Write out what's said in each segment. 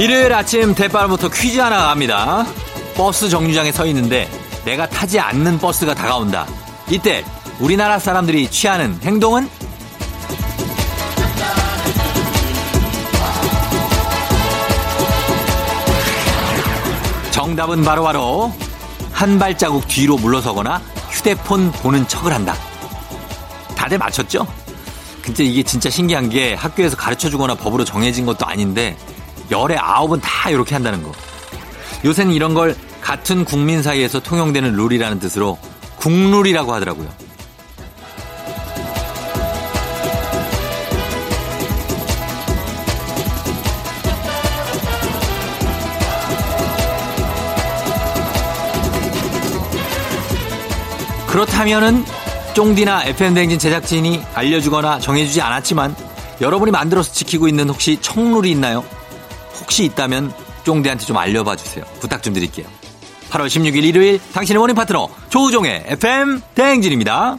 일요일 아침 대바람부터 퀴즈 하나 갑니다. 버스 정류장에 서 있는데 내가 타지 않는 버스가 다가온다. 이때 우리나라 사람들이 취하는 행동은? 정답은 바로바로 바로 한 발자국 뒤로 물러서거나 휴대폰 보는 척을 한다. 다들 맞췄죠? 근데 이게 진짜 신기한 게 학교에서 가르쳐 주거나 법으로 정해진 것도 아닌데 열의 아홉은 다 이렇게 한다는 거. 요새는 이런 걸 같은 국민 사이에서 통용되는 룰이라는 뜻으로 국룰이라고 하더라고요. 그렇다면은 쫑디나 FM대행진 제작진이 알려주거나 정해주지 않았지만 여러분이 만들어서 지키고 있는 혹시 청룰이 있나요? 혹시 있다면 쫑디한테 좀 알려봐 주세요. 부탁 좀 드릴게요. 8월 16일 일요일 당신의 모닝 파트너 조우종의 FM 대행진입니다.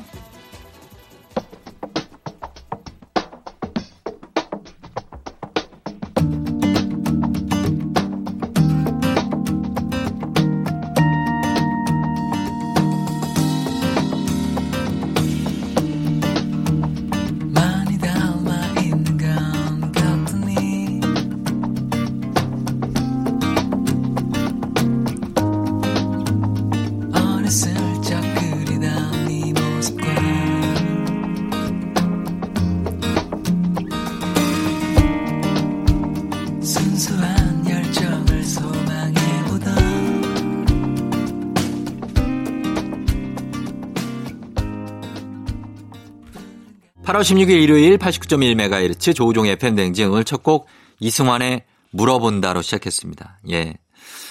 8월 16일 일요일 89.1MHz 조우종의 팬댕진 오늘 첫 곡 이승환의 물어본다로 시작했습니다. 예.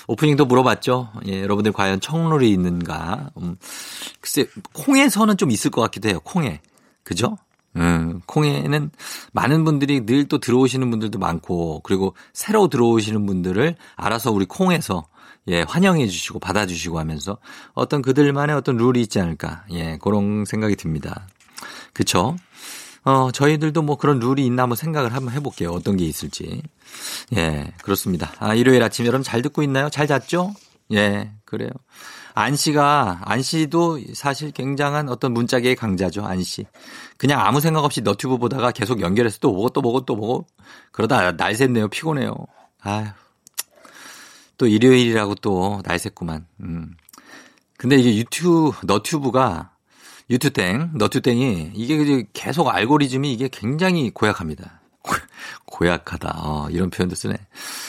오프닝도 물어봤죠. 예, 여러분들 과연 청룰이 있는가? 음, 글쎄, 콩에서는 좀 있을 것 같기도 해요. 콩에. 그죠? 음, 콩에는 많은 분들이 늘 또 들어오시는 분들도 많고, 그리고 새로 들어오시는 분들을 알아서 우리 콩에서 예, 환영해 주시고 받아 주시고 하면서 어떤 그들만의 어떤 룰이 있지 않을까. 예, 그런 생각이 듭니다. 그쵸? 어, 저희들도 뭐 그런 룰이 있나 한번 생각을 한번 해볼게요. 어떤 게 있을지. 예, 그렇습니다. 아, 일요일 아침 여러분 잘 듣고 있나요? 잘 잤죠? 예, 그래요. 안 씨가, 안 씨도 사실 굉장한 어떤 문자계의 강자죠, 안 씨. 그냥 아무 생각 없이 너튜브 보다가 계속 연결해서 또 보고 또 보고 또 보고 그러다 날 샜네요. 피곤해요. 아휴. 또 일요일이라고 또 날 샜구만. 음. 근데 이게 유튜브, 너튜브가 유튜땡, 너튜땡이 이게 계속 알고리즘이 이게 굉장히 고약합니다. 고약하다. 어, 이런 표현도 쓰네.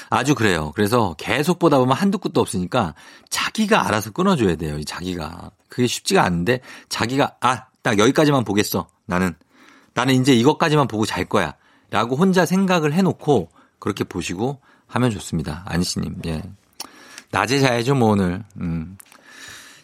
아주 그래요. 그래서 계속 보다 보면 한두 끝도 없으니까 자기가 알아서 끊어줘야 돼요. 이 자기가. 그게 쉽지가 않은데 자기가 아, 딱 여기까지만 보겠어. 나는. 나는 이제 이것까지만 보고 잘 거야. 라고 혼자 생각을 해놓고 그렇게 보시고 하면 좋습니다. 안씨님. 예. 낮에 자야죠, 뭐 오늘. 음.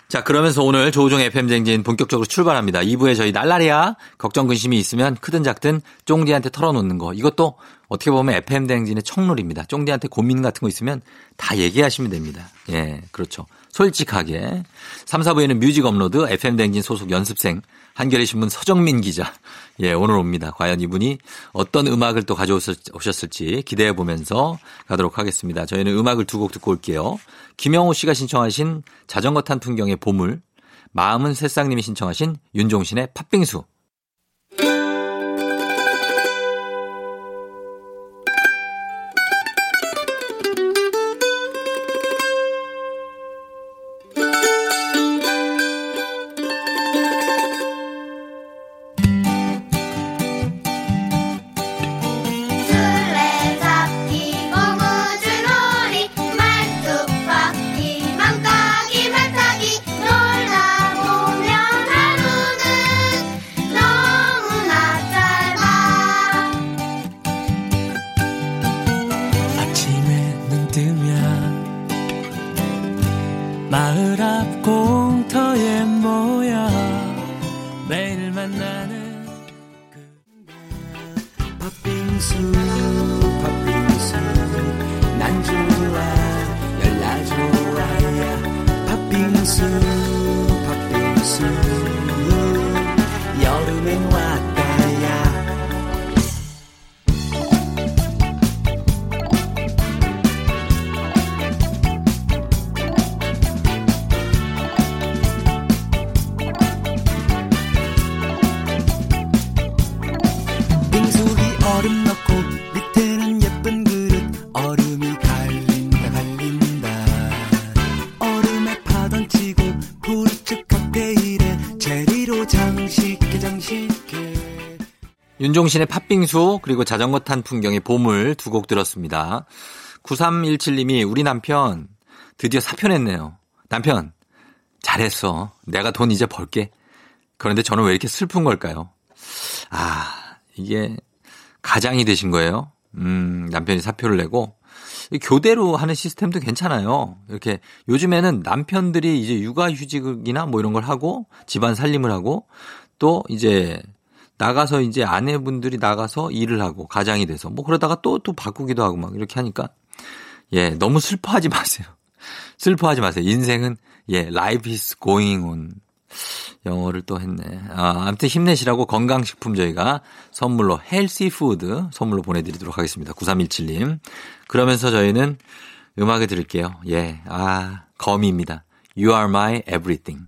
자, 그러면서 오늘 조우종 FM대행진 본격적으로 출발합니다. 2부에 저희 날라리야 걱정 근심이 있으면 크든 작든 쫑디한테 털어놓는 거. 이것도 어떻게 보면 FM대행진의 청룰입니다. 쫑디한테 고민 같은 거 있으면 다 얘기하시면 됩니다. 예, 그렇죠. 솔직하게. 3, 4부에는 뮤직 업로드 FM대행진 소속 연습생 한겨레 신문 서정민 기자. 예, 오늘 옵니다. 과연 이분이 어떤 음악을 또 가져오셨을지 기대해 보면서 가도록 하겠습니다. 저희는 음악을 두 곡 듣고 올게요. 김영호 씨가 신청하신 자전거 탄 풍경의 보물, 마음은 새싹님이 신청하신 윤종신의 팥빙수, 윤종신의 팥빙수 그리고 자전거 탄 풍경의 보물 두 곡 들었습니다. 9317님이 우리 남편 드디어 사표 냈네요. 남편 잘했어. 내가 돈 이제 벌게. 그런데 저는 왜 이렇게 슬픈 걸까요? 아 이게 가장이 되신 거예요. 음 남편이 사표를 내고 교대로 하는 시스템도 괜찮아요. 이렇게 요즘에는 남편들이 이제 육아휴직이나 뭐 이런 걸 하고 집안 살림을 하고 또 이제 나가서 이제 아내분들이 나가서 일을 하고 가장이 돼서 뭐 그러다가 또또 바꾸기도 하고 막 이렇게 하니까 예 너무 슬퍼하지 마세요. 슬퍼하지 마세요. 인생은 예 life is going on. 영어를 또 했네. 아, 아무튼 힘내시라고 건강식품 저희가 선물로 healthy food 선물로 보내드리도록 하겠습니다. 9317님. 그러면서 저희는 음악을 들을게요. 예. 아, 거미입니다. You are my everything.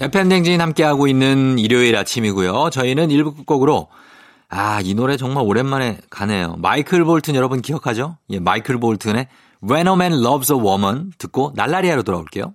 FM댕진 함께하고 있는 일요일 아침이고요. 저희는 1부 끝곡으로 아, 이 노래 정말 오랜만에 가네요. 마이클 볼튼 여러분 기억하죠? 예, 마이클 볼튼의 When a Man Loves a Woman 듣고 날라리아로 돌아올게요.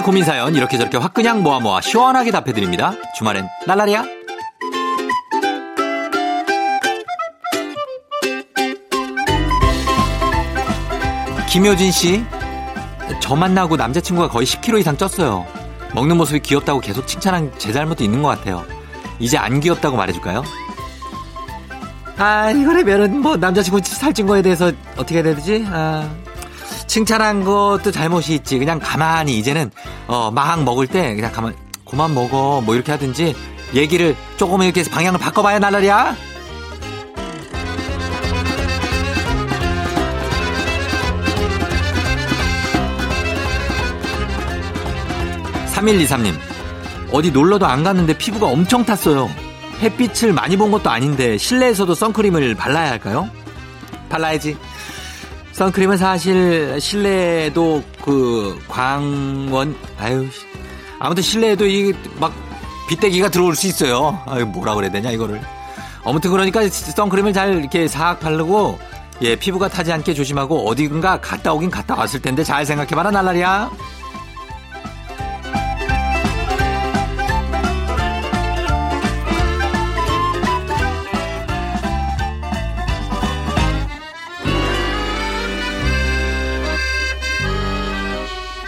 여러분의 고민 사연 이렇게 저렇게 확 그냥 모아 모아 시원하게 답해드립니다. 주말엔 날라리야. 김효진 씨, 저 만나고 남자친구가 거의 10kg 이상 쪘어요. 먹는 모습이 귀엽다고 계속 칭찬한 제 잘못도 있는 것 같아요. 이제 안 귀엽다고 말해줄까요? 아, 이거라면은 뭐 남자친구 살찐 거에 대해서 어떻게 해야 되지? 아, 칭찬한 것도 잘못이 있지. 그냥 가만히 이제는 어, 막 먹을 때 그냥 가만 그만 먹어. 뭐 이렇게 하든지 얘기를 조금 이렇게 해서 방향을 바꿔봐야 날라리야. 3123님, 어디 놀러도 안 갔는데 피부가 엄청 탔어요. 햇빛을 많이 본 것도 아닌데 실내에서도 선크림을 발라야 할까요? 발라야지. 선크림은 사실 실내에도 그 광원 아유 아무튼 실내에도 이 막 빗대기가 들어올 수 있어요. 아유 뭐라 그래야 되냐 이거를. 아무튼 그러니까 선크림을 잘 이렇게 싹 바르고 예 피부가 타지 않게 조심하고 어디든가 갔다 오긴 갔다 왔을 텐데 잘 생각해봐라 날라리야.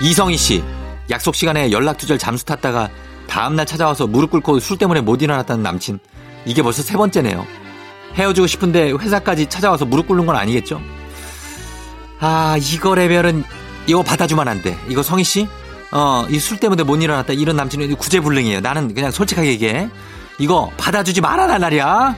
이성희 씨, 약속 시간에 연락 두절 잠수 탔다가 다음날 찾아와서 무릎 꿇고 술 때문에 못 일어났다는 남친. 이게 벌써 세 번째네요. 헤어지고 싶은데 회사까지 찾아와서 무릎 꿇는 건 아니겠죠? 아, 이거 레벨은 이거 받아주면 안 돼. 이거 성희 씨? 어, 이 술 때문에 못 일어났다. 이런 남친은 구제불능이에요. 나는 그냥 솔직하게 얘기해. 이거 받아주지 말아, 날라리야.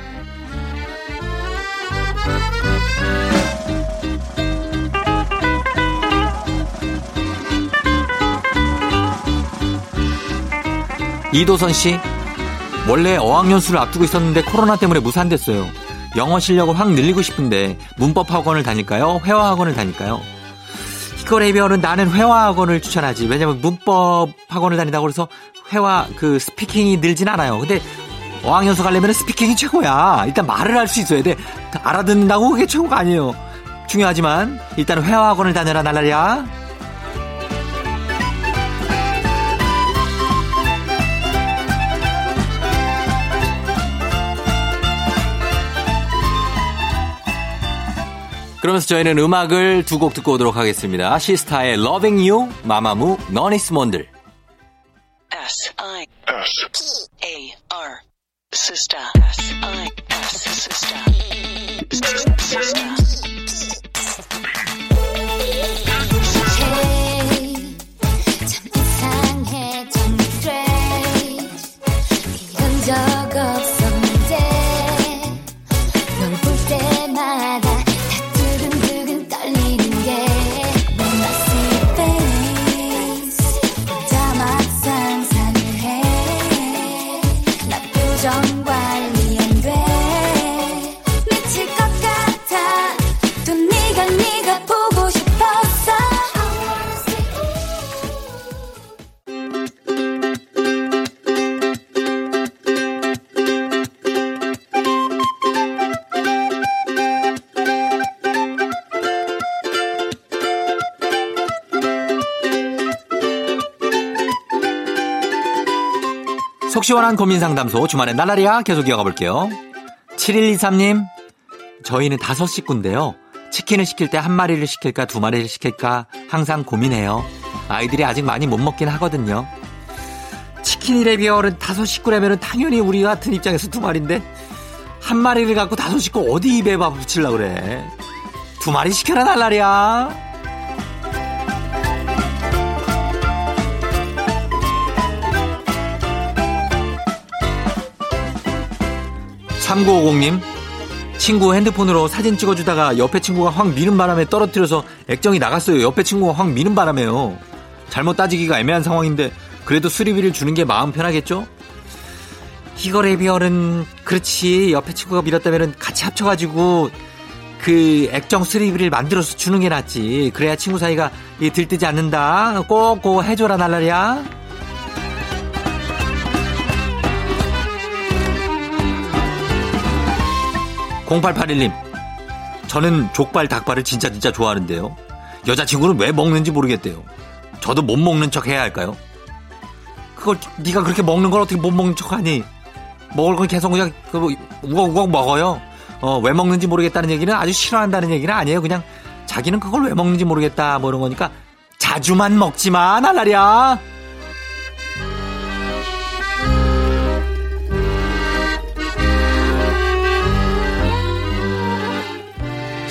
이도선 씨, 원래 어학연수를 앞두고 있었는데 코로나 때문에 무산됐어요. 영어 실력을 확 늘리고 싶은데 문법 학원을 다닐까요? 회화 학원을 다닐까요? 이거레이별은 나는 회화 학원을 추천하지. 왜냐면 문법 학원을 다닌다고 해서 회화 그 스피킹이 늘진 않아요. 근데 어학연수 가려면 스피킹이 최고야. 일단 말을 할 수 있어야 돼. 알아듣는다고 그게 최고가 아니에요. 중요하지만 일단 회화 학원을 다녀라 날라리야. ' 그러면서 저희는 음악을 두 곡 듣고 오도록 하겠습니다. 시스타의 Loving You, 마마무, 너니스몬들. S I S P A R Sister S I S Sister Sister 속 시원한 고민 상담소 주말에 날라리야 계속 이어가 볼게요. 7123님, 저희는 다섯 식구인데요. 치킨을 시킬 때 한 마리를 시킬까 두 마리를 시킬까 항상 고민해요. 아이들이 아직 많이 못 먹긴 하거든요. 치킨이래 비얼은 다섯 식구라면 당연히 우리 같은 입장에서 두 마리인데 한 마리를 갖고 다섯 식구 어디 입에 밥 붙이려고 그래. 두 마리 시켜라 날라리야. 3950님, 친구 핸드폰으로 사진 찍어주다가 옆에 친구가 확 미는 바람에 떨어뜨려서 액정이 나갔어요. 옆에 친구가 확 미는 바람에요. 잘못 따지기가 애매한 상황인데 그래도 수리비를 주는 게 마음 편하겠죠? 이거래 비얼은 그렇지 옆에 친구가 밀었다면 같이 합쳐가지고 그 액정 수리비를 만들어서 주는 게 낫지. 그래야 친구 사이가 들뜨지 않는다. 꼭꼭 해줘라 날라리야. 0881님, 저는 족발, 닭발을 진짜 진짜 좋아하는데요. 여자친구는 왜 먹는지 모르겠대요. 저도 못 먹는 척 해야 할까요? 그걸 네가 그렇게 먹는 걸 어떻게 못 먹는 척하니? 먹을 건 계속 그냥 그 우걱우걱 먹어요. 어, 왜 먹는지 모르겠다는 얘기는 아주 싫어한다는 얘기는 아니에요. 그냥 자기는 그걸 왜 먹는지 모르겠다 뭐 이런 거니까 자주만 먹지 마 날라리야.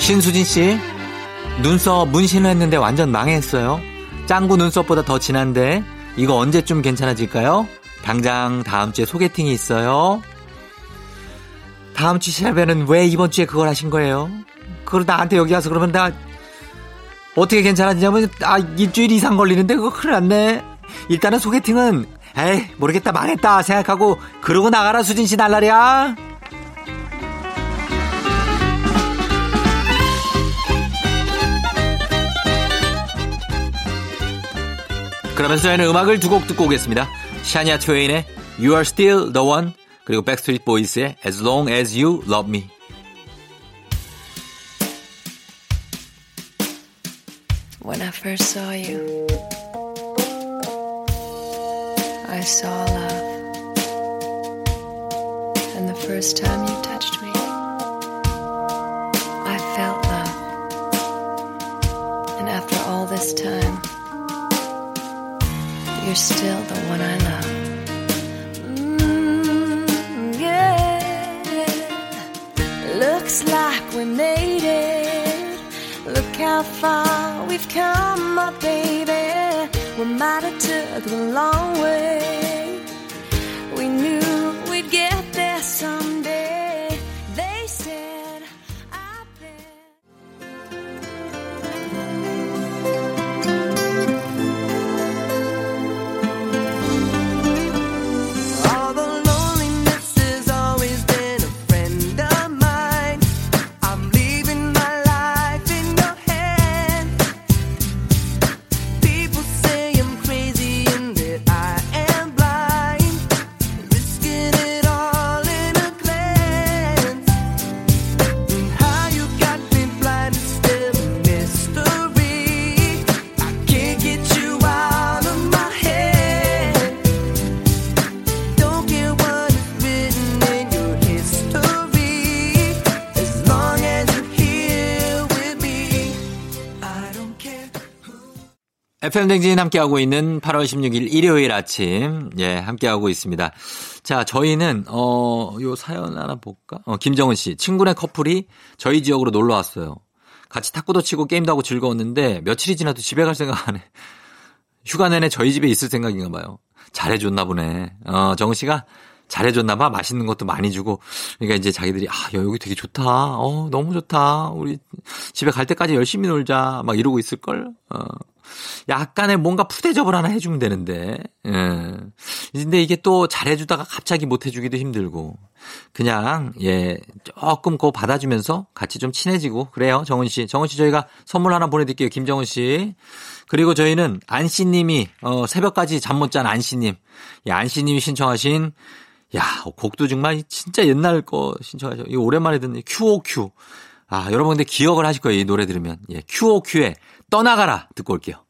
신수진 씨 눈썹 문신을 했는데 완전 망했어요. 짱구 눈썹보다 더 진한데 이거 언제쯤 괜찮아질까요? 당장 다음 주에 소개팅이 있어요. 다음 주 시합에는 왜 이번 주에 그걸 하신 거예요? 그걸 나한테 여기 와서 그러면 나 어떻게 괜찮아지냐면 아 일주일 이상 걸리는데 그거 큰일 났네. 일단은 소개팅은 에이 모르겠다 망했다 생각하고 그러고 나가라 수진 씨 날라리야. 그러면서 저희는 음악을 두 곡 듣고 오겠습니다. 샤니아 트웨인의 You Are Still The One 그리고 백스트리트 보이스의 As Long As You Love Me When I first saw you, I saw love. And the first time you touched me, I felt love. And after all this time, you're still the one I love. Mm, yeah. Looks like we made it. Look how far we've come, my baby. We might have took the long way. We knew we'd get there someday. FM 댕진 함께하고 있는 8월 16일 일요일 아침, 예, 함께하고 있습니다. 자, 저희는, 어, 요 사연 하나 볼까? 어, 김정은 씨. 친구네 커플이 저희 지역으로 놀러 왔어요. 같이 탁구도 치고 게임도 하고 즐거웠는데 며칠이 지나도 집에 갈 생각 안 해. 휴가 내내 저희 집에 있을 생각인가 봐요. 잘해줬나 보네. 어, 정은 씨가 잘해줬나 봐. 맛있는 것도 많이 주고. 그러니까 이제 자기들이, 아, 야, 여기 되게 좋다. 어, 너무 좋다. 우리 집에 갈 때까지 열심히 놀자. 막 이러고 있을걸? 어. 약간의 뭔가 푸대접을 하나 해주면 되는데. 예. 근데 이게 또 잘해주다가 갑자기 못해주기도 힘들고. 그냥, 예, 조금 그거 받아주면서 같이 좀 친해지고. 그래요, 정은 씨. 정은 씨 저희가 선물 하나 보내드릴게요, 김정은 씨. 그리고 저희는 안씨 님이, 어, 새벽까지 잠 못 잔 안씨 님. 예, 안씨 님이 신청하신 야, 곡도 정말 진짜 옛날 거 신청하죠. 이거 오랜만에 듣는 QOQ. 아, 여러분 근데 기억을 하실 거예요. 이 노래 들으면. 예, QOQ의 떠나가라 듣고 올게요.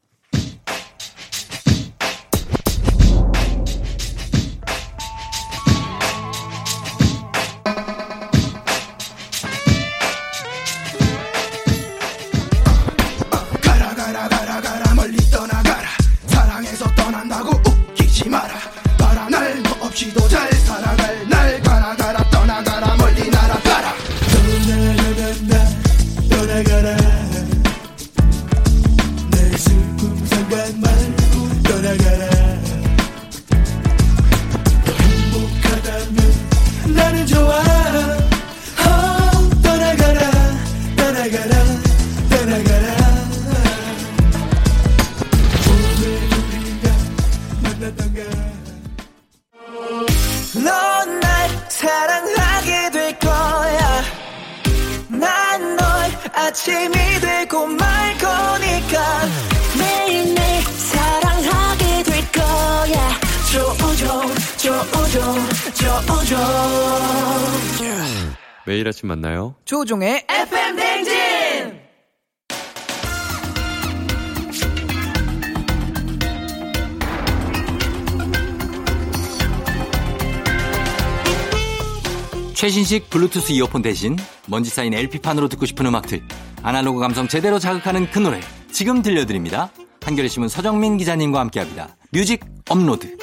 최신식 블루투스 이어폰 대신 먼지 쌓인 LP판으로 듣고 싶은 음악들 아날로그 감성 제대로 자극하는 그 노래 지금 들려드립니다. 한겨레 신문 서정민 기자님과 함께합니다. 뮤직 업로드.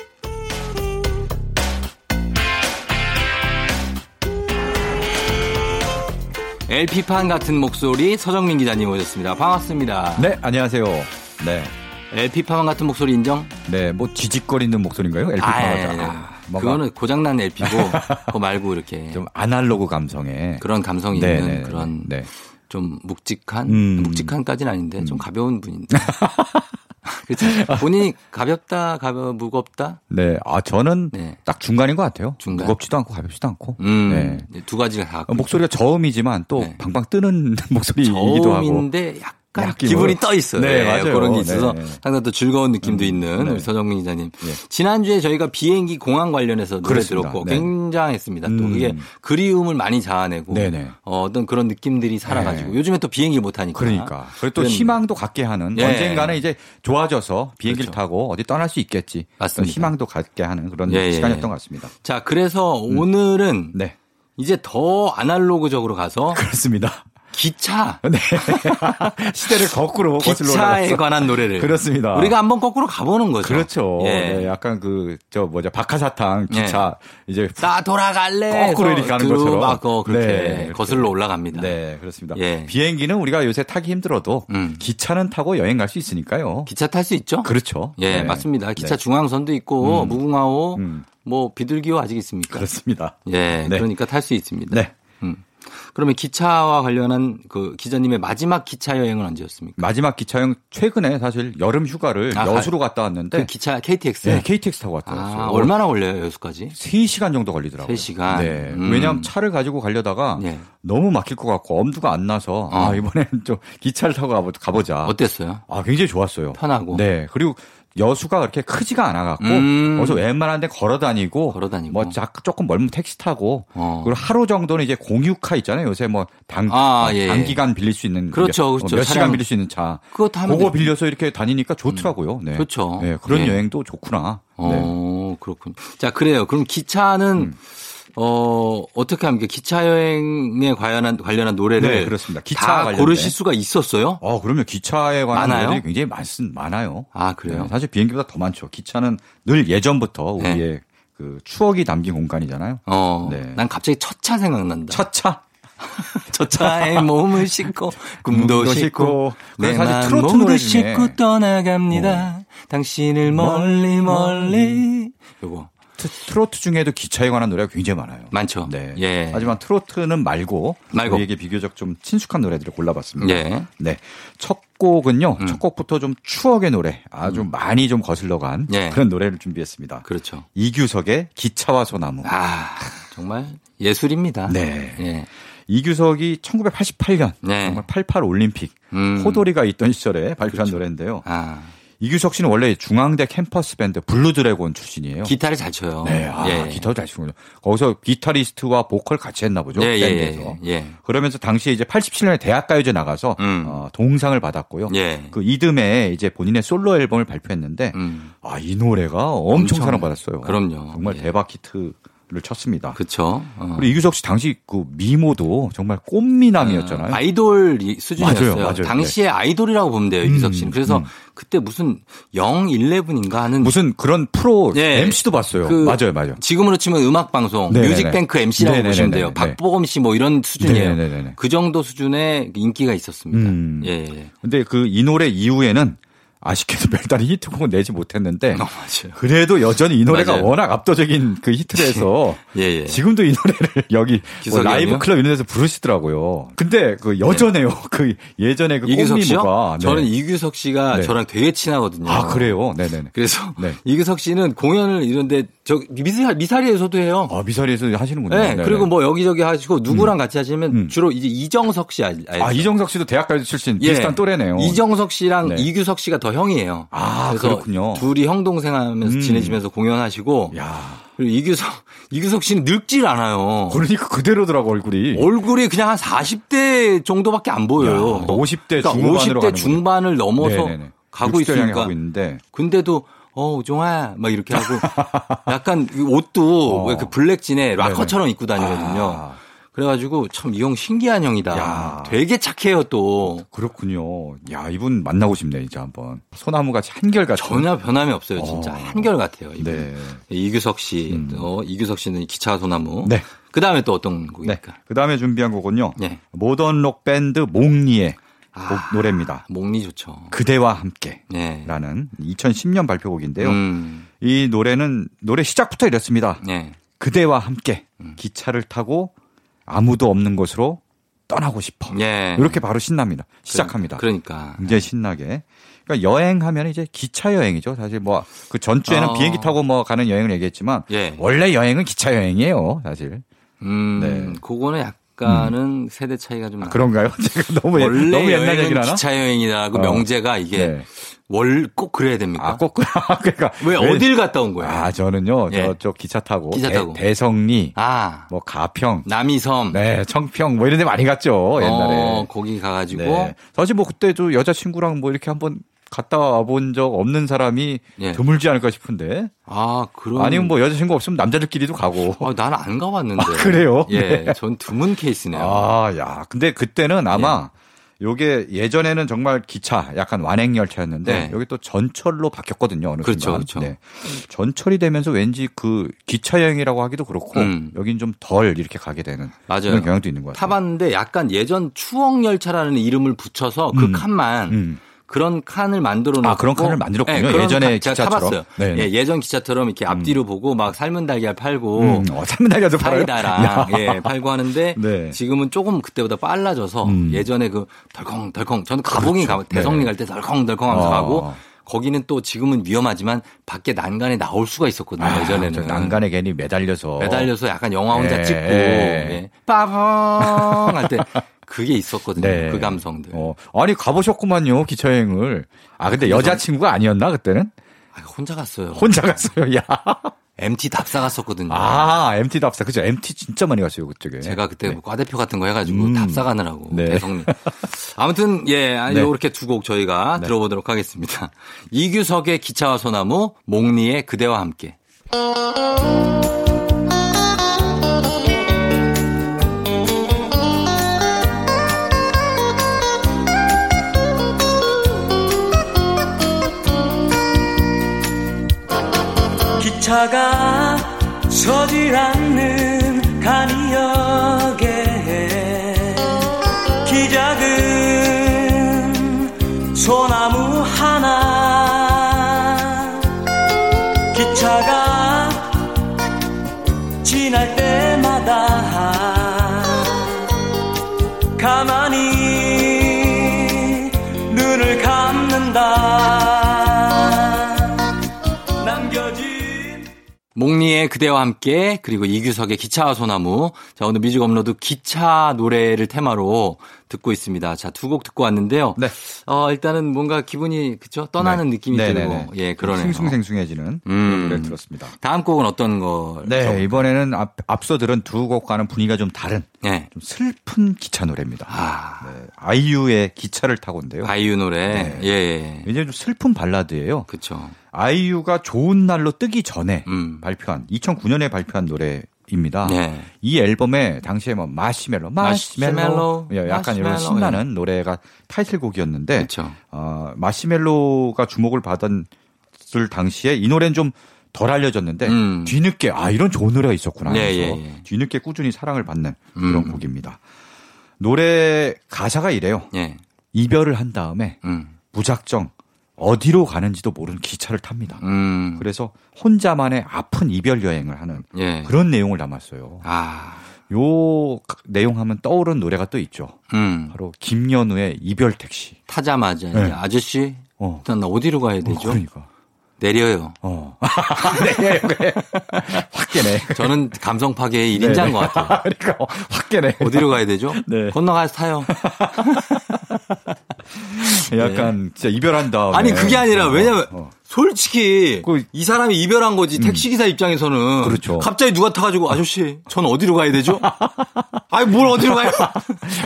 LP판 같은 목소리 서정민 기자님 오셨습니다. 반갑습니다. 네, 안녕하세요. 네. LP판 같은 목소리 인정? 네, 뭐 지직거리는 목소리인가요? LP 아, 파가 그거는 고장난 LP고 그거 말고 이렇게 좀 아날로그 감성의 그런 감성이 네, 있는 네, 그런 네. 좀 묵직한 음. 묵직한까지는 아닌데 좀 가벼운 분인데 그렇죠 본인이 가볍다 가벼 무겁다 네. 아, 저는 네. 딱 중간인 것 같아요. 중간? 무겁지도 않고 가볍지도 않고. 음, 네. 두 가지가 다 목소리가 저음이지만 또 네. 방방 뜨는 목소리이기도 하고. 저음인데 약 간 약간 기분이 뭐- 떠 있어요. 네, 맞아요. 그런 게 있어서 네. 상당히 또 즐거운 느낌도 있는 네. 우리 서정민 기자님. 네. 지난주에 저희가 비행기 공항 관련해서 노래 그렇습니다. 들었고 네. 굉장했습니다. 또 음. 그게 그리움을 많이 자아내고. 어, 어떤 그런 느낌들이 살아가지고 네. 요즘에 또 비행기 못 타니까. 그러니까. 그리고 또 희망도 갖게 하는 예. 언젠가는 이제 좋아져서 비행기를 그렇죠. 타고 어디 떠날 수 있겠지. 맞습니다. 희망도 갖게 하는 그런 예, 예. 시간이었던 것 같습니다. 자, 그래서 오늘은 네. 이제 더 아날로그적으로 가서 그렇습니다. 기차 네. 시대를 거꾸로 거슬러 기차에. 관한 노래를 그렇습니다. 우리가 한번 거꾸로 가보는 거죠. 그렇죠. 예. 네, 약간 그, 저, 뭐죠, 박하사탕 기차, 이제. 나 돌아갈래. 거꾸로 이렇게 가는 그 것처럼. 막 어, 그렇게 네, 거슬러 올라갑니다. 네, 그렇습니다. 예. 비행기는 우리가 요새 타기 힘들어도 음. 기차는 타고 여행 갈 수 있으니까요. 기차 탈 수 있죠? 그렇죠. 예, 네. 맞습니다. 기차 네. 중앙선도 있고 무궁화호, 음. 뭐 비둘기호 아직 있습니까? 그렇습니다. 예, 네. 그러니까 탈 수 있습니다. 네. 음. 그러면 기차와 관련한 그 기자님의 마지막 기차 여행은 언제였습니까? 마지막 기차 여행 최근에 사실 여름 휴가를 아, 여수로 갔다 왔는데 그 기차 KTX. 네, KTX 타고 갔다 아, 왔어요. 얼마나 걸려요, 여수까지? 3시간 정도 걸리더라고요. 3시간? 네. 음. 왜냐하면 차를 가지고 가려다가 예. 너무 막힐 것 같고 엄두가 안 나서 아, 어. 이번에는 좀 기차를 타고 가보- 가보자. 어땠어요? 아, 굉장히 좋았어요. 편하고. 네. 그리고 여수가 그렇게 크지가 않아갖고 음. 어서 웬만한 데 걸어 다니고 걸어 다니고. 뭐 자- 조금 멀면 택시 타고 어. 그리고 하루 정도는 이제 공유카 있잖아요. 요새 뭐 당, 아, 어, 예, 예. 단기간 빌릴 수 있는 그렇죠, 몇, 그렇죠. 몇. 시간 빌릴 수 있는 차. 그거 그거. 빌려서 이렇게 다니니까 좋더라고요. 네. 그렇죠. 네, 그런 예. 여행도 좋구나. 네. 음. 어, 그렇군요. 자, 그래요. 그럼 기차는 어, 어떻게 합니까? 기차 여행에 관련한 관련한 노래를 네, 그렇습니다. 기차 다 관련된. 고르실 수가 있었어요? 어, 그러면 기차에 관한 많아요? 노래들이 굉장히 많, 많아요. 아, 그래요? 네, 사실 비행기보다 더 많죠. 기차는 늘 예전부터 네. 우리의 그 추억이 담긴 공간이잖아요. 어. 네. 난 갑자기 첫 차 생각난다. 첫 차. 첫 차에 몸을 싣고 꿈도 싣고. 내 몸도. 싣고 떠나갑니다. 당신을 멀리 멀리. 요거 트, 트로트 중에도 기차에 관한 노래가 굉장히 많아요. 많죠. 네. 예. 하지만 트로트는 말고, 말고. 우리에게 비교적 좀 친숙한 노래들을 골라봤습니다. 예. 네. 첫 곡은요. 음. 첫 곡부터 좀 추억의 노래, 아주 많이 좀 거슬러간 예. 그런 노래를 준비했습니다. 그렇죠. 이규석의 기차와 소나무. 아, 정말 예술입니다. 네. 예. 이규석이 1988년 네. 정말 88 올림픽 음. 호돌이가 있던 시절에 발표한 그렇죠. 노래인데요. 아, 이규석 씨는 원래 중앙대 캠퍼스 밴드 Blue Dragon 출신이에요. 기타를 잘 쳐요. 네, 아, 예. 기타도 잘 치군요. 거기서 기타리스트와 보컬 같이 했나 보죠. 예, 예, 밴드에서. 예, 예. 그러면서 당시에 이제 87년에 대학가요제 나가서 음. 어, 동상을 받았고요. 예. 그 이듬해 이제 본인의 솔로 앨범을 발표했는데 음. 아, 이 노래가 엄청, 엄청 사랑받았어요. 그럼요. 정말 예. 대박 히트 를 쳤습니다. 그쵸. 어. 그리고 이규석 씨 당시 그 미모도 정말 꽃미남이었잖아요. 아이돌 이- 수준이었어요. 맞아요, 맞아요. 당시에 아이돌이라고 보면 돼요, 음, 이규석 씨는. 그래서 음. 그때 무슨 0, 11인가 하는 무슨 그런 프로 예. MC도 봤어요. 그 맞아요, 맞아요. 지금으로 치면 음악 방송, 네네네. Music Bank MC라고 네네네네. 보시면 돼요. 네. 박보검 씨 뭐 이런 수준이에요. 네네네네. 그 정도 수준의 인기가 있었습니다. 음. 예, 예. 근데 그 이 노래 이후에는 아쉽게도 별다른 히트곡은 내지 못했는데 어, 맞아요. 그래도 여전히 이 노래가 맞아요. 워낙 압도적인 그 히트를 해서 예, 예. 지금도 이 노래를 여기 뭐 라이브? 클럽 이런 데서 부르시더라고요. 근데 그 여전해요. 그 예전에 그 이규석? 꽃미모가. 네. 저는 이규석 씨가 네. 저랑 되게 친하거든요. 아 그래요? 네네네. 그래서 네. 이규석 씨는 공연을 이런데 저 미사, 미사리에서도 해요. 아 미사리에서 하시는군요. 네, 네네. 그리고 뭐 여기저기 하시고 누구랑 같이 하시면 음. 주로 이제 이정석 씨 알- 알죠? 아 이정석 씨도 대학가요 출신 예. 비슷한 또래네요. 이정석 씨랑 네. 이규석 씨가 더 형이에요. 아, 그렇군요. 둘이 형 동생 하면서 음. 지내시면서 공연하시고 야 그리고 이규석 이규석 씨는 늙질 않아요. 그러니까 그대로더라고 얼굴이. 얼굴이 그냥 한 40대 정도밖에 안 보여요. 야, 50대 그러니까 중반으로 50대 가는군요. 중반을 넘어서 네네네. 가고 60대 향해 있으니까. 가고 있는데 근데도 어, 우종아, 막 이렇게 하고 약간 이 옷도 어. 왜그 블랙진에 락커처럼 입고 다니거든요. 아, 그래가지고 참 이 형 신기한 형이다. 야. 되게 착해요 또. 그렇군요. 야, 이분 만나고 싶네, 이제 한번. 소나무 같이 한결같이. 전혀 변함이 없어요, 진짜 어. 한결 같아요. 이분. 네. 이규석 씨, 음. 어, 이규석 씨는 기차 소나무. 네. 그 다음에 또 어떤 네. 곡입니까? 그 다음에 준비한 곡은요. 네. 모던 록 밴드 몽니의 아. 곡 노래입니다. 목리 좋죠. 그대와 함께. 네. 라는 2010년 발표곡인데요. 음, 이 노래는 노래 시작부터 이랬습니다. 네. 그대와 함께 음. 기차를 타고 아무도 없는 곳으로 떠나고 싶어. 예. 이렇게 바로 신납니다. 시작합니다. 그러니까. 굉장히 신나게. 그러니까 여행하면 이제 기차 여행이죠. 사실 뭐 그 전주에는 어. 비행기 타고 뭐 가는 여행을 얘기했지만 예. 원래 여행은 기차 여행이에요. 사실. 음, 네. 그거는 약간 은 세대 차이가 좀 아, 나. 그런가요? 제가 너무 옛- 원래 너무 옛날 얘기를 하나? 기차 여행이라고 어. 명제가 이게 네. 월꼭 그래야 됩니까? 아, 꼭 그러니까 왜 어딜 갔다 온 거예요? 아, 저는요. 예. 저쪽 기차 타고 기차 대- 타고. 대 성리 아, 뭐 가평 남이섬. 네, 청평 뭐 이런 데 많이 갔죠. 옛날에. 어, 거기 가가지고 네. 사실 뭐 그때 도 여자 친구랑 뭐 이렇게 한번 갔다 와 본 적 없는 사람이 예. 드물지 않을까 싶은데. 아 그런. 아니면 뭐 여자친구 없으면 남자들끼리도 가고. 아, 나는 안 가봤는데. 아, 그래요? 예, 네. 전 드문 케이스네요. 아, 야. 근데 그때는 아마 예. 요게 예전에는 정말 기차 약간 완행 열차였는데 네. 여기 또 전철로 바뀌었거든요. 어느 그렇죠, 순간. 그렇죠. 네. 전철이 되면서 왠지 그 기차 여행이라고 하기도 그렇고 음. 여긴 좀 덜 이렇게 가게 되는 맞아요. 그런 경향도 있는 것 같아요. 타봤는데 약간 예전 추억 열차라는 이름을 붙여서 그 음. 칸만 음. 그런 칸을 만들어 놓고 아, 그런 칸을 만들었군요. 그런 예전에 칸 기차처럼. 타봤어요. 네. 예, 예전 기차처럼 이렇게 앞뒤로 보고 막 삶은 달걀 팔고 음, 어, 삶은 달걀도 야. 예 팔고 하는데 네. 지금은 조금 그때보다 빨라져서 음. 예전에 그 덜컹덜컹 저는 가봉이 그렇죠. 가 대성리 네. 갈때 덜컹덜컹하면서 어. 가고 거기는 또 지금은 위험하지만 밖에 난간에 나올 수가 있었거든요 아, 예전에는 저 난간에 괜히 매달려서 매달려서 약간 영화 혼자 예. 찍고 예. 빠펑 할 때 그게 있었거든요 네. 그 감성들 어, 아니 가보셨구만요 기차 여행을. 아 근데 여자친구가 아니었나 그때는? 아, 혼자 갔어요 혼자 갔어요. 야. MT 답사 갔었거든요 아 MT 답사 그죠? MT 진짜 많이 갔어요 그쪽에. 제가 그때 네. 뭐 과대표 같은 거 해가지고 음. 답사 가느라고 네. 대성리. 아무튼 예, 네. 이렇게 두 곡 저희가 네. 들어보도록 하겠습니다. 이규석의 기차와 소나무, 몽리의 그대와 함께. 차가 서질 않는 그대와 함께 그리고 이규석의 기차와 소나무. 자 오늘 music upload 기차 노래를 테마로 듣고 있습니다. 자 두 곡 듣고 왔는데요. 네. 어 일단은 뭔가 기분이 그죠 떠나는 네. 느낌이 네네네. 들고 예 그러네요. 싱숭생숭해지는 음. 노래를 들었습니다. 다음 곡은 어떤 거? 네 이번에는 앞, 앞서 들은 두 곡과는 분위기가 좀 다른 네. 좀 슬픈 기차 노래입니다. 아 네, 아이유의 기차를 타고인데요. 아이유 노래. 네. 예, 예. 굉장히 좀 슬픈 발라드예요. 그쵸. 아이유가 좋은 날로 뜨기 전에 음. 발표한 2009년에 발표한 노래 입니다. 네. 이 앨범에 당시에 뭐 마시멜로, 마시멜로, 마시멜로, 예, 약간 이런 마시멜로, 신나는 노래가 타이틀곡이었는데 그쵸. 어, 마시멜로가 주목을 받았을 당시에 이 노래는 좀 덜 알려졌는데 음. 뒤늦게 아 이런 좋은 노래가 있었구나 예, 해서 예, 예. 뒤늦게 꾸준히 사랑을 받는 그런 음. 곡입니다. 노래 가사가 이래요. 예. 이별을 한 다음에 음. 무작정 어디로 가는지도 모르는 기차를 탑니다. 음. 그래서 혼자만의 아픈 이별 여행을 하는 예. 그런 내용을 담았어요. 아. 요 내용 하면 떠오른 노래가 또 있죠. 음. 바로 김연우의 이별 택시. 타자마자 네. 아저씨 어. 일단 나 어디로 가야 되죠? 그러니까. 내려요. 어. 네, 그래. 확 깨네. 저는 감성 파괴의 1인자인 것 같아요. 그러니까 어, 확 깨네. 어디로 가야 되죠? 네. 건너가서 타요. 약간 진짜 이별한 다음에. 아니 그게 아니라 어, 왜냐면 어. 솔직히 그- 이 사람이 이별한 거지 택시기사 입장에서는 그렇죠. 갑자기 누가 타가지고 아저씨 전 어디로 가야 되죠? 아니 뭘 어디로 가요?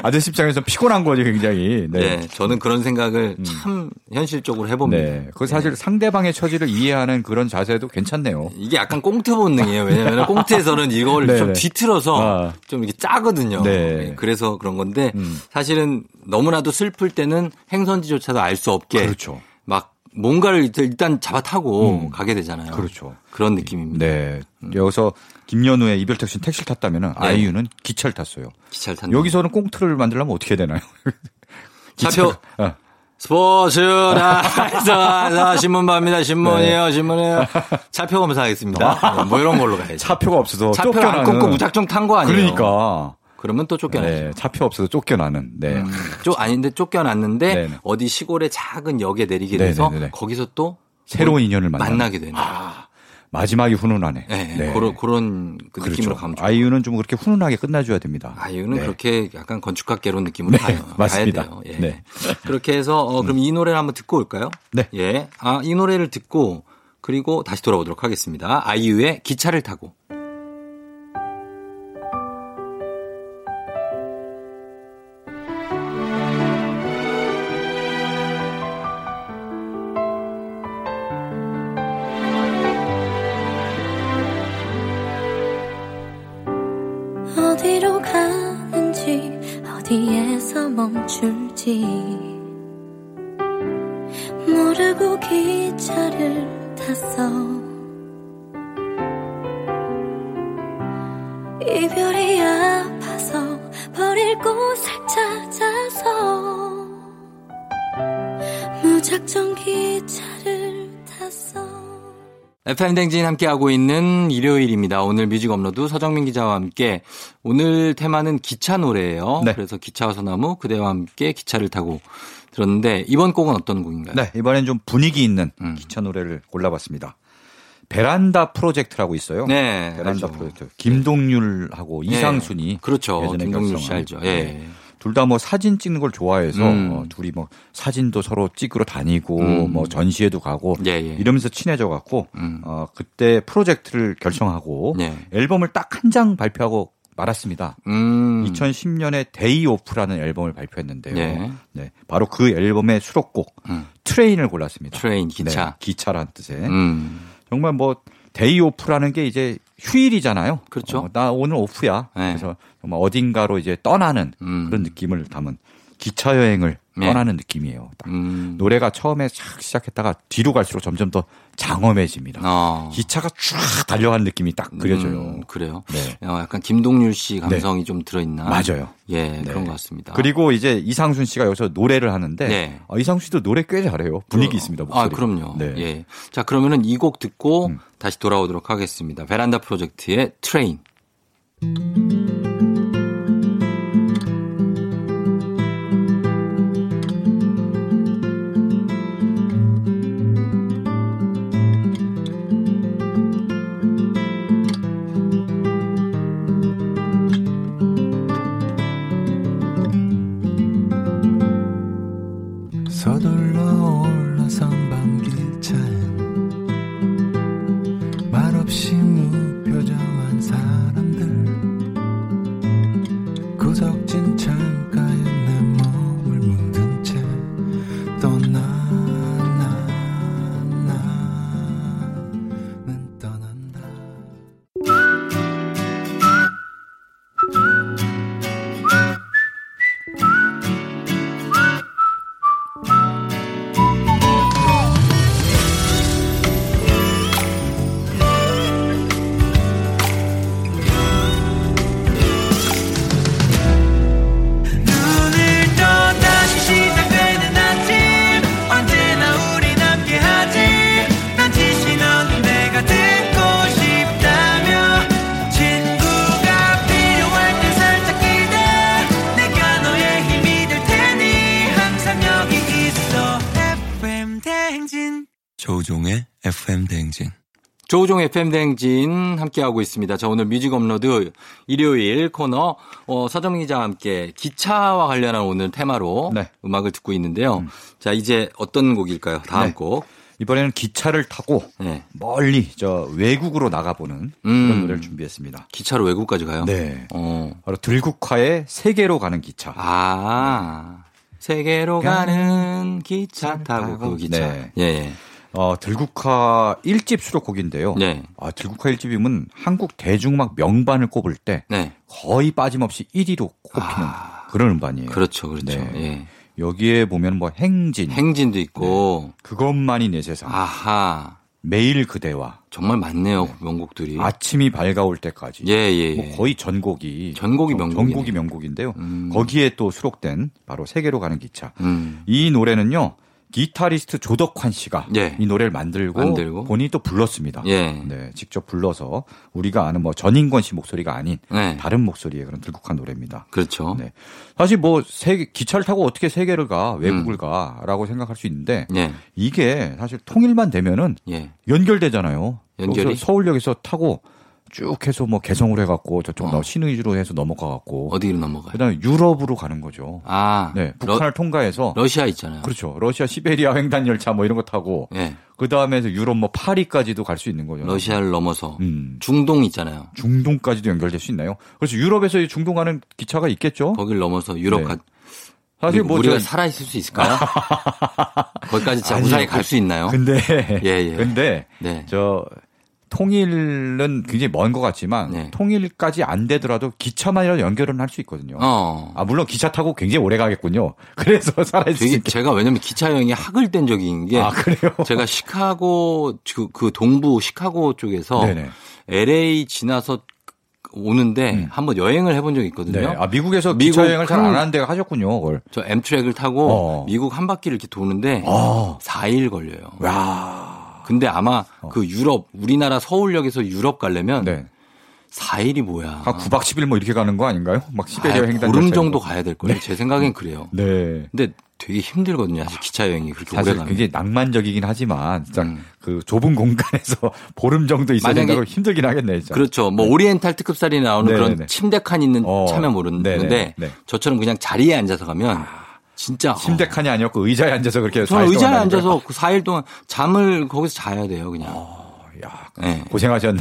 아저씨 입장에서 피곤한 거죠, 굉장히. 네. 네. 저는 그런 생각을 참 현실적으로 해봅니다. 네. 그 사실 상대방의 처지를 이해하는 그런 자세도 괜찮네요. 이게 약간 꽁트 본능이에요. 왜냐하면 꽁트에서는 이걸 네, 좀 네. 뒤틀어서 아. 좀 이렇게 짜거든요. 네. 네, 그래서 그런 건데 음. 사실은 너무나도 슬플 때는 행선지조차도 알 수 없게 그렇죠. 막 뭔가를 일단 잡아타고 음. 가게 되잖아요. 그렇죠. 그런 느낌입니다. 네. 여기서 김연우의 이별 택시 택시를 탔다면 네. 아이유는 기차를 탔어요. 기차를 탄다. 여기서는 꽁트를 만들려면 어떻게 해야 되나요? 차표 어. 스포츠 나 신문 봐입니다. 신문이에요. 네. 신문이에요. 차표 검사하겠습니다. 네, 뭐 이런 걸로 가야죠. 차표가 없어서 차표를 안. 끊고 무작정 탄 거 아니에요. 그러니까. 그러면 또 쫓겨나죠. 네. 차표 없어서 쫓겨나는. 네. 음, 쫓 아닌데 쫓겨났는데 네네. 어디 시골의 작은 역에 내리게 네네네네. 돼서 거기서 또 새로운 인연을 만나. 만나게 되는. 마지막이 훈훈하네. 네, 그런 그런 그 그렇죠. 느낌으로 가면 좋아요. 아이유는 좀 그렇게 훈훈하게 끝나줘야 됩니다. 아이유는 네. 그렇게 약간 건축학개론 느낌으로 네, 가요. 맞습니다. 가야 돼요. 예. 네. 그렇게 해서 어, 그럼 이 노래를 한번 듣고 올까요? 네. 예. 아, 이 노래를 듣고 그리고 다시 돌아오도록 하겠습니다. 아이유의 기차를 타고. 멈출지 모르고 기차를 탔어 이별이 아파서 버릴 곳을 찾아서 무작정 기차를 탔어 FM 대행진 함께하고 있는 일요일입니다. 오늘 music upload 서정민 기자와 함께 오늘 테마는 기차 노래예요. 네. 그래서 기차와 소나무 그대와 함께 기차를 타고 들었는데 이번 곡은 어떤 곡인가요? 네, 이번엔 좀 분위기 있는 음. 기차 노래를 골라봤습니다. 베란다 프로젝트라고 있어요. 네, 베란다 알죠. 프로젝트. 김동률하고 예. 이상순이 그렇죠. 예전에 김동률 씨. 알죠. 네. 예. 둘다 뭐 사진 찍는 걸 좋아해서 음. 어, 둘이 뭐 사진도 서로 찍으러 다니고 음. 뭐 전시회도 가고 예, 예. 이러면서 친해져 갖고 음. 어, 그때 프로젝트를 결성하고 네. 앨범을 딱 한 장 발표하고 말았습니다. 음. 2010년에 Day Off라는 앨범을 발표했는데요. 네. 네. 바로 그 앨범의 수록곡 음. Train을 골랐습니다. Train 기차. 네, 기차란 뜻의 음. 정말 뭐 Day Off라는 게 이제 휴일이잖아요. 그렇죠. 어, 나 오늘 off야. 네. 그래서 정말 어딘가로 이제 떠나는 음. 그런 느낌을 담은 기차 여행을 네. 떠나는 느낌이에요. 딱. 음. 노래가 처음에 쫙 시작했다가 뒤로 갈수록 점점 더 장엄해집니다. 어. 기차가 쫙 달려가는 느낌이 딱 그려져요. 음, 그래요. 네. 어, 약간 김동률 씨 감성이 좀 들어있나? 맞아요. 예, 네. 그런 것 같습니다. 그리고 이제 이상순 씨가 여기서 노래를 하는데 네. 어, 이상순 씨도 노래 꽤 잘해요. 분위기 있습니다. 목소리. 아, 그럼요. 네. 예. 자, 그러면은 이 곡 듣고 음. 다시 돌아오도록 하겠습니다. 베란다 프로젝트의 트레인. 서 조우종 FM 대행진 함께하고 있습니다. 자, 오늘 music upload 일요일 코너, 어, 서정민 기자와 함께 기차와 관련한 오늘 테마로 네. 음악을 듣고 있는데요. 자, 이제 어떤 곡일까요? 다음 네. 곡. 이번에는 기차를 타고 네. 멀리 저 외국으로 나가보는 음. 그런 노래를 준비했습니다. 기차로 외국까지 가요? 네. 어. 바로 들국화의 세계로 가는 기차. 아. 세계로 가는 기차 타고 그 기차. 네. 예, 예. 어, 들국화 1집 수록곡인데요. 네. 아, 들국화 1집이면 한국 대중음악 명반을 꼽을 때 네. 거의 빠짐없이 1위로 꼽히는 그런 음반이에요. 그렇죠, 그렇죠. 네. 예. 여기에 보면 뭐 행진, 행진도 있고. 그것만이 내 세상, 아하. 매일 그대와 정말 많네요, 명곡들이. 아침이 밝아올 때까지. 예, 예, 뭐 예. 거의 전곡이 전곡이 전- 명곡이네. 전곡이 명곡인데요. 음. 거기에 또 수록된 바로 세계로 가는 기차. 음. 이 노래는요. 기타리스트 조덕환 씨가 예. 이 노래를 만들고, 만들고. 본인이 또 불렀습니다. 예. 네, 직접 불러서 우리가 아는 뭐 전인권 씨 목소리가 아닌 네. 다른 목소리의 그런 들국화 노래입니다. 그렇죠. 네. 사실 뭐 세계 기차를 타고 어떻게 세계를 가 외국을 가라고 생각할 수 있는데 예. 이게 사실 통일만 되면은 예. 연결되잖아요. 연결이? 서울역에서 타고 쭉 해서 뭐 개성으로 해갖고 저쪽 어. 너 신의주로 해서 넘어가갖고 어디로 넘어가요? 그다음에 유럽으로 가는 거죠. 아. 네, 북한을 통과해서 러, 러시아 있잖아요. 그렇죠. 러시아 시베리아 횡단 열차 뭐 이런 거 타고 예. 그 다음에 유럽 뭐 파리까지도 갈 수 있는 거죠. 러시아를 넘어서 음. 중동 있잖아요. 중동까지도 연결될 수 있나요? 그래서 유럽에서 이 중동 가는 기차가 있겠죠. 거길 넘어서 유럽 네. 가 사실 뭐 우리가 저- 살아 있을 수 있을까요? 거기까지. 무사히 갈 수 있나요? 근데 예, 예. 근데 네. 저 통일은 굉장히 먼 것 같지만 네. 통일까지 안 되더라도 기차만이라도 연결은 할 수 있거든요. 어. 아 물론 기차 타고 굉장히 오래 가겠군요. 그래서 살아있을. 제가 왜냐면 기차 여행에 학을 뗀 적이 있는 게 아 그래요? 제가 시카고 그, 그 동부 시카고 쪽에서 네네. LA 지나서 오는데 음. 한번 여행을 해본 적이 있거든요. 네. 아 미국에서 미국 기차 여행을 잘안 큰- 하는 데가 하셨군요. 그걸. 저 엠트랙을 타고 어. 미국 한 바퀴를 이렇게 도는데 아. 4일 걸려요. 야. 근데 아마 그 유럽 우리나라 서울역에서 유럽 가려면 어. 네. 4일이 뭐야? 한 9박 10일 뭐 이렇게 가는 거 아닌가요? 막 시베리아 아, 횡단 보름 정도. 가야 될 거예요. 제 생각엔 그래요. 네. 근데 되게 힘들거든요. 사실 기차 여행이 그렇게 오래 사실 가면. 굉장히 낭만적이긴 하지만 진짜 음. 그 좁은 공간에서 보름 정도 있어야 된다고 힘들긴 하겠네, 진짜. 그렇죠. 뭐 오리엔탈 특급살이 나오는 네, 그런 네. 침대 칸 있는 어, 차면 모르는데 네, 네. 저처럼 그냥 자리에 앉아서 가면 진짜 침대 어, 칸이 아니었고 의자에 앉아서 그렇게 저는 4일 의자에 앉아서 그 4일 동안 잠을 거기서 자야 돼요, 그냥. 다니니까. 야, 네. 고생하셨네.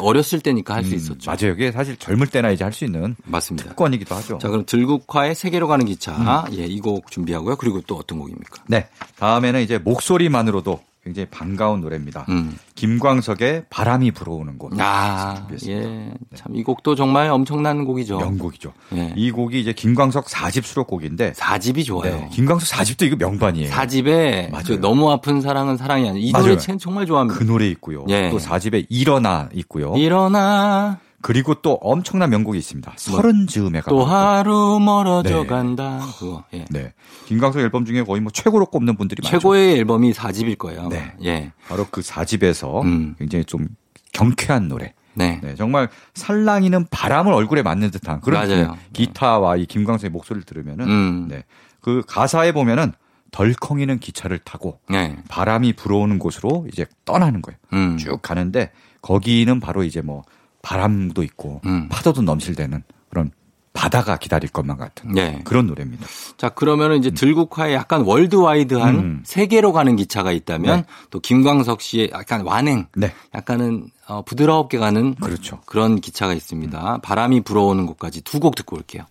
어렸을 때니까 할수 음, 있었죠. 맞아요. 이게 사실 젊을 때나 이제 할 수 있는 맞습니다. 특권이기도 하죠. 자, 그럼 들국화의 세계로 가는 기차. 음. 예, 이 곡 준비하고요. 그리고 또 어떤 곡입니까? 네. 다음에는 이제 목소리만으로도 굉장히 반가운 노래입니다. 음. 김광석의 바람이 불어오는 곳. 아, 준비했습니다. 예. 참, 이 곡도 정말 엄청난 곡이죠. 명곡이죠. 예. 이 곡이 이제 김광석 4집 수록곡인데 4집이 좋아요. 네, 김광석 4집도 이거 명반이에요. 4집에 맞아요. 너무 아픈 사랑은 사랑이 아니야. 이 맞아요. 노래 참- 정말 좋아합니다. 그 노래 있고요. 예. 또 4집에 일어나 있고요. 일어나 그리고 또 엄청난 명곡이 있습니다. 서른 즈음에 가 또 하루 멀어져 네. 간다. 그거. 예. 네. 김광석 앨범 중에 거의 뭐 최고로 꼽는 분들이 많죠. 최고의 앨범이 4집일 거예요. 네. 예. 바로 그 4집에서 음. 굉장히 좀 경쾌한 노래. 네. 네, 정말 살랑이는 바람을 얼굴에 맞는 듯한 그런 맞아요. 느낌. 기타와 이 김광석의 목소리를 들으면은 음. 네. 그 가사에 보면은 덜컹이는 기차를 타고 네. 바람이 불어오는 곳으로 이제 떠나는 거예요. 음. 쭉 가는데 거기는 바로 이제 뭐 바람도 있고 음. 파도도 넘실대는 그런 바다가 기다릴 것만 같은 네. 그런 노래입니다. 자, 그러면은 이제 들국화에 약간 월드와이드한 음. 세계로 가는 기차가 있다면 네. 또 김광석 씨의 약간 완행, 네. 약간은 어, 부드럽게 가는 그렇죠. 그런 기차가 있습니다. 바람이 불어오는 곳까지 두 곡 듣고 올게요.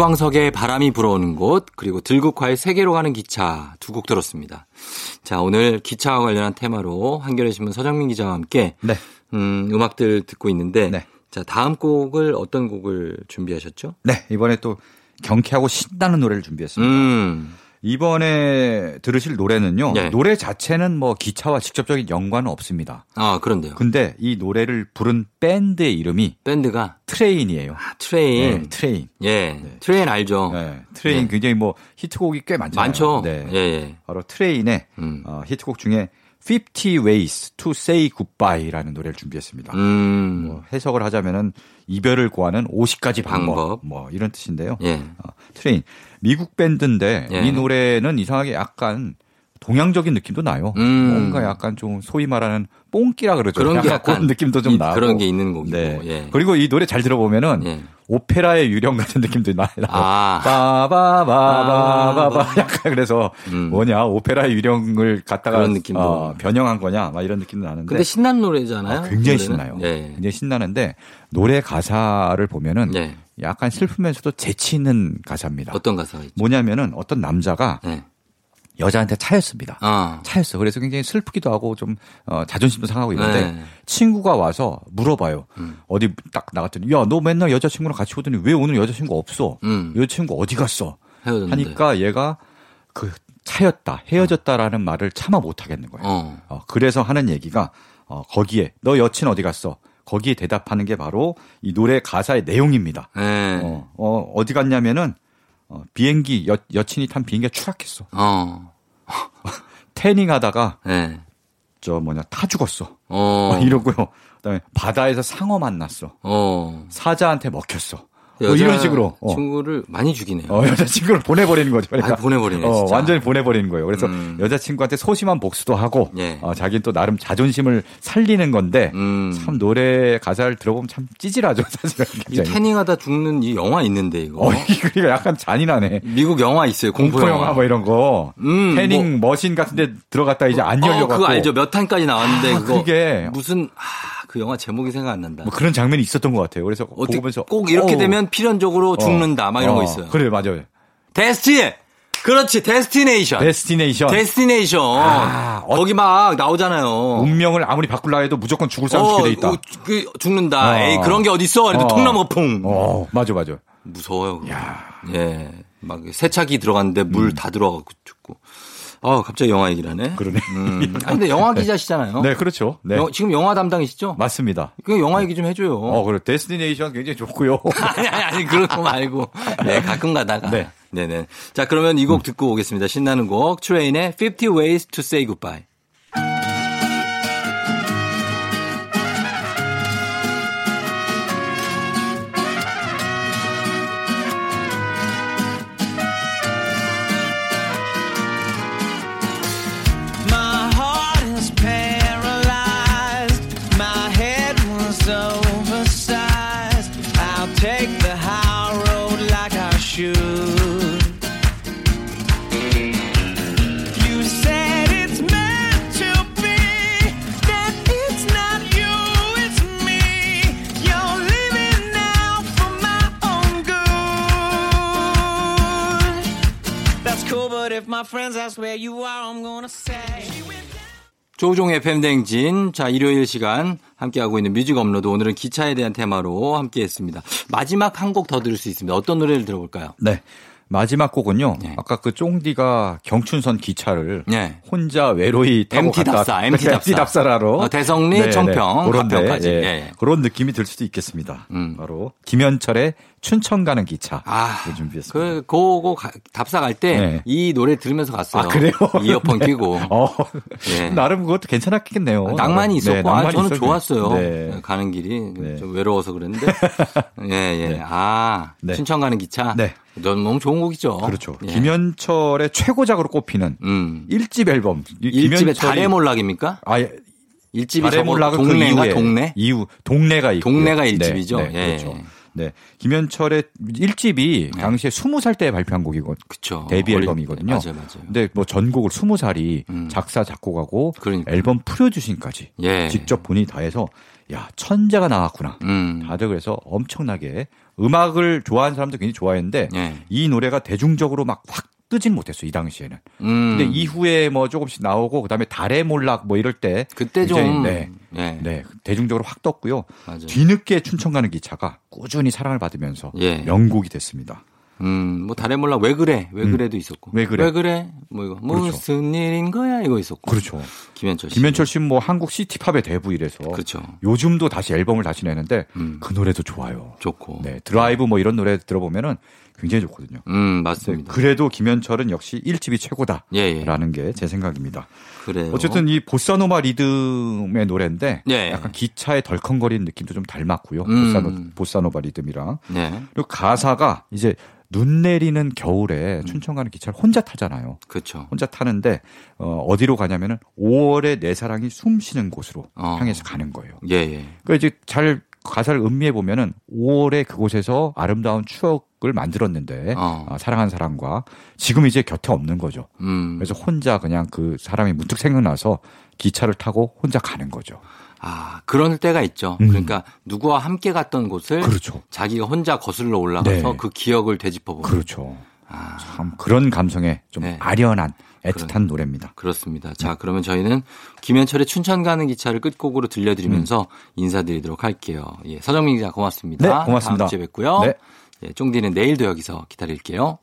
김광석의 바람이 불어오는 곳 그리고 들국화의 세계로 가는 기차 두 곡 들었습니다. 자 오늘 기차와 관련한 테마로 한겨레 신문 서정민 기자와 함께 네. 음, 음악들 듣고 있는데 네. 자 다음 곡을 어떤 곡을 준비하셨죠? 네, 이번에 또 경쾌하고 신나는 노래를 준비했습니다. 음, 이번에 들으실 노래는요. 네. 노래 자체는 뭐 기차와 직접적인 연관은 없습니다. 아 그런데요. 근데 이 노래를 부른 밴드의 이름이 밴드가 Train이에요. 아, Train, 네, Train. 예, Train 알죠? 네, Train 네. 굉장히 뭐 히트곡이 꽤 많잖아요. 많죠. 네. 예, 예. 바로 Train의 음. 어, 히트곡 중에 50 Ways to Say Goodbye라는 노래를 준비했습니다. 음, 뭐 해석을 하자면은 이별을 고하는 50가지 방법, 방법. 뭐 이런 뜻인데요. 예. 어, Train 미국 밴드인데 예. 이 노래는 이상하게 약간 동양적인 느낌도 나요. 음. 뭔가 약간 좀 소위 말하는 뽕끼라 그러죠. 그런 게 약간 그런 느낌도 좀 이- 나고 그런 게 있는 곡이고, 네. 예. 그리고 이 노래 잘 들어보면은 예. 오페라의 유령 같은 느낌도 나요. 아. 바바바바바바 약간 그래서 음. 뭐냐 오페라의 유령을 갖다가. 어, 변형한 거냐 막 이런 느낌도 나는데 근데 신나는 노래잖아요. 아, 굉장히 노래는? 신나요. 예. 굉장히 신나는데 노래 가사를 보면은 예. 약간 슬프면서도 재치 있는 가사입니다. 어떤 가사가 있죠? 뭐냐면은 어떤 남자가 예. 여자한테 차였습니다. 아, 차였어. 그래서 굉장히 슬프기도 하고 좀 어, 자존심도 상하고 이런데 네. 친구가 와서 물어봐요. 음. 어디 딱 나갔더니 야 너 맨날 여자친구랑 같이 오더니 왜 오늘 여자친구 없어? 음. 여자친구 어디 갔어? 헤어졌는데. 하니까 얘가 그 차였다 헤어졌다라는 말을 참아 못 하겠는 거예요. 어. 어, 그래서 하는 얘기가 어, 거기에 너 여친 어디 갔어? 거기에 대답하는 게 바로 이 노래 가사의 내용입니다. 예. 어, 어, 어디 갔냐면은 어, 비행기 여, 여친이 탄 비행기가 추락했어. 어. 태닝 하다가 예. 저 뭐냐 타 죽었어. 어. 막 이러고요. 그다음에 바다에서 상어 만났어. 어. 사자한테 먹혔어. 뭐 이런 식으로 어. 친구를 많이 죽이네요. 어, 여자 친구를 보내버리는 거죠. 그러니까. 아, 보내버리네, 어, 진짜. 완전히 보내버리는 거예요. 그래서 음. 여자 친구한테 소심한 복수도 하고, 예. 어, 자기는 또 나름 자존심을 살리는 건데, 음. 참 노래 가사를 들어보면 참 찌질하죠, 사실은. 이 굉장히. 태닝하다 죽는 이 영화 있는데 이거. 어, 그러니까 약간 잔인하네. 미국 영화 있어요. 공포, 공포 영화 뭐 이런 거. 음, 태닝 머신 같은 데 들어갔다 이제 안 열려갖고. 어, 그거 알죠. 몇 탄까지 나왔는데 아, 그거 그게. 무슨 아, 그 영화 제목이 생각 안 난다. 뭐 그런 장면이 있었던 것 같아요. 그래서 어떻게 보면서. 꼭 이렇게 어우, 되면 필연적으로 죽는다. 막 이런 어, 거 있어요. 그래, 맞아요. Desti. 그렇지. Destination. Destination. Destination. 아, 어- 거기 막 나오잖아요. 운명을 아무리 바꾸려 해도 무조건 죽을 사람 죽게 돼 있다. 어, 그 죽는다. 어. 에이 그런 게 어디 있어? 그래도 어. 통 나무가 퐁. 어, 맞아, 맞아. 무서워요. 그거. 예. 막 세차기 들어갔는데 물 다 들어가고 죽고. 아, 갑자기 영화 얘기를 하네. 음. 그러네. 음. 아, 근데 영화 기자시잖아요. 네, 그렇죠. 네. 영- 지금 영화 담당이시죠? 맞습니다. 그 영화 얘기 좀 해줘요. 어, 그래. Destination 굉장히 좋고요. 아니, 아니, 아니, 그런 거 말고. 네, 가끔 가다가. 네. 네네. 자, 그러면 이 곡 듣고 오겠습니다. 신나는 곡. 트레인의 50 Ways to Say Goodbye. 조종의 팬댕진. 자, 일요일 시간 함께하고 있는 뮤직 업로드. 오늘은 기차에 대한 테마로 함께 했습니다. 마지막 한 곡 더 들을 수 있습니다. 어떤 노래를 들어볼까요? 네. 마지막 곡은요. 네. 아까 그 쫑디가 경춘선 기차를 네. 혼자 외로이 타고 MT 갔다 답사, MT 답사. 답사라로 어, 대성리, 청평, 그런데 가평까지. 예, 예. 그런 느낌이 들 수도 있겠습니다. 음. 바로 김현철의 춘천 가는 기차 아, 를 준비했습니다. 그, 가- 답사 갈 때이 네. 노래 들으면서 갔어요. 아 그래요? 이어폰 끼고. 어, 예. 나름 그것도 괜찮았겠네요. 낭만이 있었고, 네, 아, 낭만이 저는 있었네. 좋았어요. 네. 가는 길이 네. 좀 외로워서 그랬는데, 예, 예. 네. 아, 네. 춘천 가는 기차. 네. 넌 너무 좋은 곡이죠. 그렇죠. 예. 김현철의 최고작으로 꼽히는 음. 일 1집 앨범. 이 일집의 김현철이- 달의 몰락입니까? 아, 예. 일집이 달의 저거 몰락은 그 동네가 이후에 동네? 이후 동네가 있고 동네가 일집이죠. 네, 네, 예. 그렇죠. 네. 김현철의 1집이 당시에 20살 때 발표한 곡이거든요. 그쵸. 데뷔 앨범이거든요. 때. 맞아요, 맞아요. 근데 뭐 전곡을 20살이 음. 작사 작곡하고 그러니까요. 앨범 프로듀싱까지 예. 직접 본인이 다 해서 야 천재가 나왔구나. 음. 다들 그래서 엄청나게 음악을 좋아하는 사람도 굉장히 좋아했는데 예. 이 노래가 대중적으로 막 확 뜨진 못했어요 이 당시에는. 음. 근데 이후에 뭐 조금씩 나오고 그다음에 달의 몰락 뭐 이럴 때 그때 좀 네, 예. 네 대중적으로 확 떴고요. 맞아요. 뒤늦게 춘천 가는 기차가 꾸준히 사랑을 받으면서 예. 명곡이 됐습니다. 음, 뭐 달의 몰라 왜 그래? 왜 그래도 있었고. 음. 왜 그래? 왜 그래? 뭐 이거 그렇죠. 무슨 일인 거야? 이거 있었고. 그렇죠. 김현철 씨. 김현철 씨는 뭐 한국 city pop의 대부 이래서 그렇죠. 요즘도 다시 앨범을 다시 내는데 음. 그 노래도 좋아요. 좋고. 네, 드라이브 뭐 이런 노래 들어보면은 굉장히 좋거든요. 음, 네, 맞습니다. 그래도 김현철은 역시 1집이 최고다라는 예, 예. 게제 생각입니다. 그래요. 어쨌든 이 보사노바 리듬의 노래인데 예. 약간 기차의 덜컹거리는 느낌도 좀 닮았고요. 음. 보사노, 보사노바 리듬이랑 네. 그리고 가사가 이제 눈 내리는 겨울에 음. 춘천 가는 기차를 혼자 타잖아요. 그렇죠. 혼자 타는데 어, 어디로 가냐면은 5월에 내 사랑이 숨쉬는 곳으로 어. 향해서 가는 거예요. 예, 예. 그러니까 이제 잘 가사를 음미해 보면은 5월에 그곳에서 아름다운 추억을 만들었는데 어. 아, 사랑한 사람과 지금 이제 곁에 없는 거죠. 음. 그래서 혼자 그냥 그 사람이 문득 생각나서 기차를 타고 혼자 가는 거죠. 아, 그런 때가 있죠. 음. 그러니까 누구와 함께 갔던 곳을 그렇죠. 자기가 혼자 거슬러 올라가서 네. 그 기억을 되짚어 보는. 그렇죠. 아, 참 그런 감성에 좀 네. 아련한 애틋한 노래입니다. 그렇습니다. 자, 그러면 저희는 김현철의 춘천 가는 기차를 끝곡으로 들려드리면서 음. 인사드리도록 할게요. 예, 서정민 기자 고맙습니다. 네, 고맙습니다. 다음 주에 뵙고요. 네. 예, 쫑디는 내일도 여기서 기다릴게요.